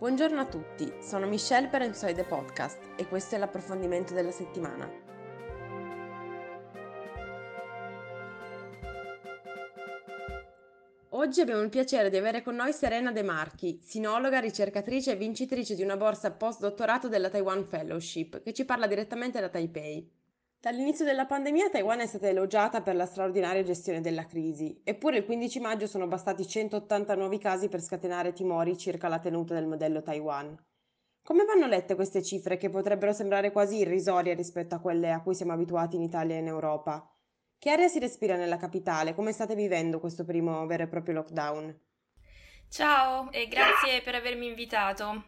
Buongiorno a tutti, sono Michelle per the Podcast e questo è l'approfondimento della settimana. Oggi abbiamo il piacere di avere con noi Serena De Marchi, sinologa, ricercatrice e vincitrice di una borsa postdottorato della Taiwan Fellowship, che ci parla direttamente da Taipei. Dall'inizio della pandemia Taiwan è stata elogiata per la straordinaria gestione della crisi, eppure il 15 maggio sono bastati 180 nuovi casi per scatenare timori circa la tenuta del modello Taiwan. Come vanno lette queste cifre che potrebbero sembrare quasi irrisorie rispetto a quelle a cui siamo abituati in Italia e in Europa? Che aria si respira nella capitale? Come state vivendo questo primo vero e proprio lockdown? Ciao e grazie per avermi invitato.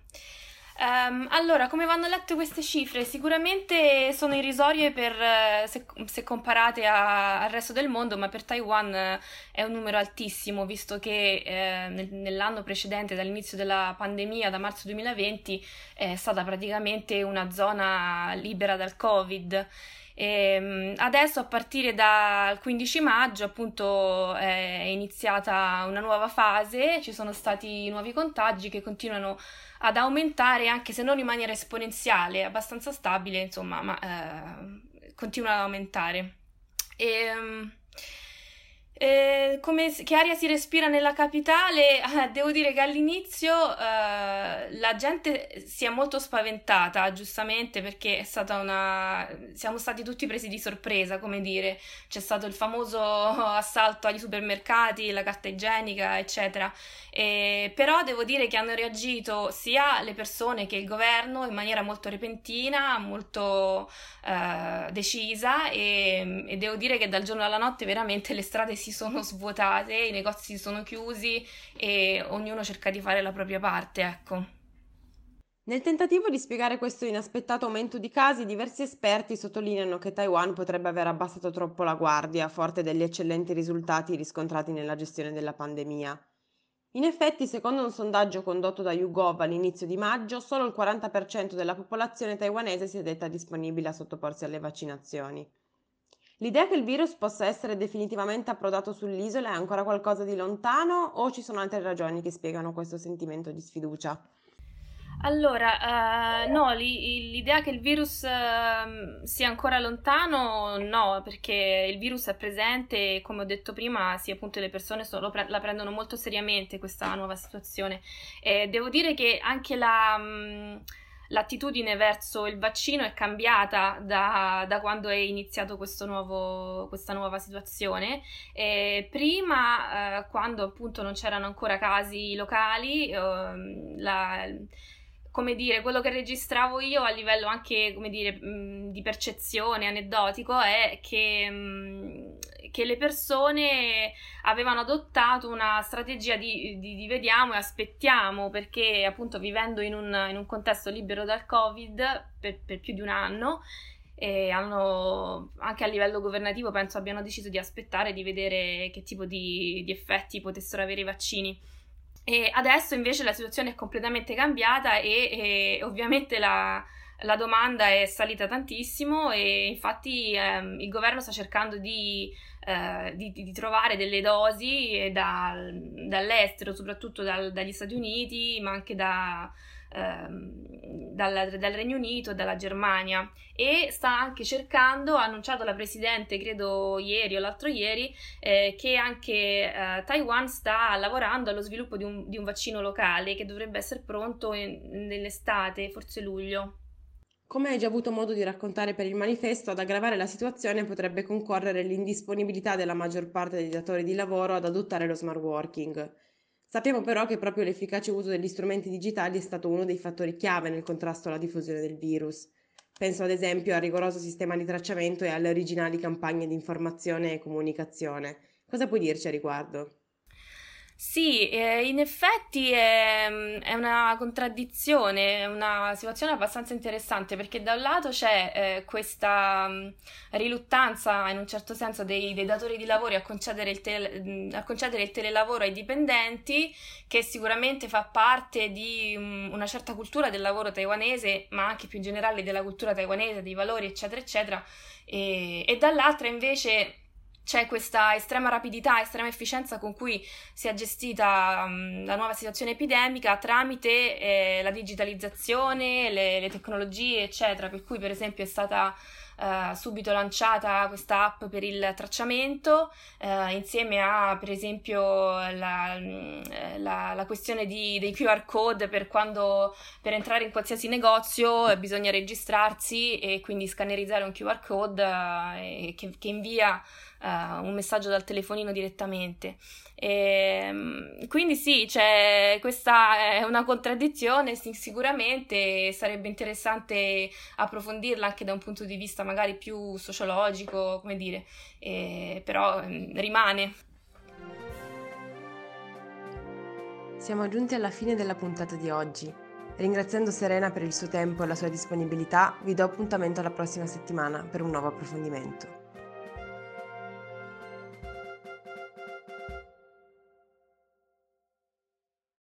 Um, allora, come vanno lette queste cifre? Sicuramente sono irrisorie per, eh, se, se, comparate a, al resto del mondo, ma per Taiwan eh, è un numero altissimo, visto che eh, nel, nell'anno precedente, dall'inizio della pandemia, da marzo 2020, è stata praticamente una zona libera dal Covid. E ehm, adesso a partire dal 15 maggio appunto è iniziata una nuova fase, ci sono stati nuovi contagi che continuano ad aumentare anche se non in maniera esponenziale, abbastanza stabile insomma, ma eh, continua ad aumentare. E, ehm, eh, come, che aria si respira nella capitale? Eh, devo dire che all'inizio eh, la gente si è molto spaventata, giustamente, perché è stata una. Siamo stati tutti presi di sorpresa, come dire. C'è stato il famoso assalto agli supermercati, la carta igienica, eccetera. E, però devo dire che hanno reagito sia le persone che il governo in maniera molto repentina, molto eh, decisa, e, e devo dire che dal giorno alla notte veramente le strade si sono svuotate, i negozi sono chiusi e ognuno cerca di fare la propria parte, ecco. Nel tentativo di spiegare questo inaspettato aumento di casi, diversi esperti sottolineano che Taiwan potrebbe aver abbassato troppo la guardia, forte degli eccellenti risultati riscontrati nella gestione della pandemia. In effetti, secondo un sondaggio condotto da YouGov all'inizio di maggio, solo il 40% della popolazione taiwanese si è detta disponibile a sottoporsi alle vaccinazioni. L'idea che il virus possa essere definitivamente approdato sull'isola è ancora qualcosa di lontano o ci sono altre ragioni che spiegano questo sentimento di sfiducia? Allora, uh, no, li, l'idea che il virus uh, sia ancora lontano, no, perché il virus è presente e come ho detto prima, sì, appunto le persone so, pre- la prendono molto seriamente questa nuova situazione. E devo dire che anche la... Um, l'attitudine verso il vaccino è cambiata da, da quando è iniziato nuovo, questa nuova situazione. E prima, eh, quando appunto non c'erano ancora casi locali, eh, la, come dire, quello che registravo io a livello anche, come dire, mh, di percezione aneddotico è che, mh, che, le persone avevano adottato una strategia di, di, di, vediamo e aspettiamo perché appunto vivendo in un, in un contesto libero dal Covid per, per più di un anno hanno anche a livello governativo penso abbiano deciso di aspettare di vedere che tipo di, di effetti potessero avere i vaccini. E adesso invece la situazione è completamente cambiata e, e ovviamente la, la, domanda è salita tantissimo e infatti ehm, il governo sta cercando di, eh, di, di trovare delle dosi da, dall'estero, soprattutto dal, dagli Stati Uniti, ma anche da, ehm, dal, dal, Regno Unito e dalla Germania e sta anche cercando, ha annunciato la Presidente credo ieri o l'altro ieri, eh, che anche eh, Taiwan sta lavorando allo sviluppo di un, di un, vaccino locale che dovrebbe essere pronto in, nell'estate, forse luglio. Come hai già avuto modo di raccontare per il manifesto, ad aggravare la situazione potrebbe concorrere l'indisponibilità della maggior parte dei datori di lavoro ad adottare lo smart working. Sappiamo però che proprio l'efficace uso degli strumenti digitali è stato uno dei fattori chiave nel contrasto alla diffusione del virus. Penso ad esempio al rigoroso sistema di tracciamento e alle originali campagne di informazione e comunicazione. Cosa puoi dirci a riguardo? Sì, eh, in effetti è, è, una contraddizione, è una situazione abbastanza interessante perché da un lato c'è eh, questa riluttanza in un certo senso dei, dei datori di lavoro a concedere, il tele, a concedere il telelavoro ai dipendenti che sicuramente fa parte di una certa cultura del lavoro taiwanese ma anche più in generale della cultura taiwanese, dei valori eccetera eccetera. E, e dall'altra invece c'è questa estrema rapidità, estrema efficienza con cui si è gestita um, la nuova situazione epidemica tramite eh, la digitalizzazione, le, le, tecnologie, eccetera. Per cui, per esempio, è stata uh, subito lanciata questa app per il tracciamento, uh, insieme a, per esempio, la, la, la questione di, dei QR code per quando per entrare in qualsiasi negozio bisogna registrarsi e quindi scannerizzare un QR code uh, che, che invia uh, un messaggio dal telefonino direttamente. E, ehm, quindi sì, cioè, questa è una contraddizione, sicuramente sarebbe interessante approfondirla anche da un punto di vista magari più sociologico, come dire, e, però mm, rimane. Siamo giunti alla fine della puntata di oggi. Ringraziando Serena per il suo tempo e la sua disponibilità, vi do appuntamento alla prossima settimana per un nuovo approfondimento.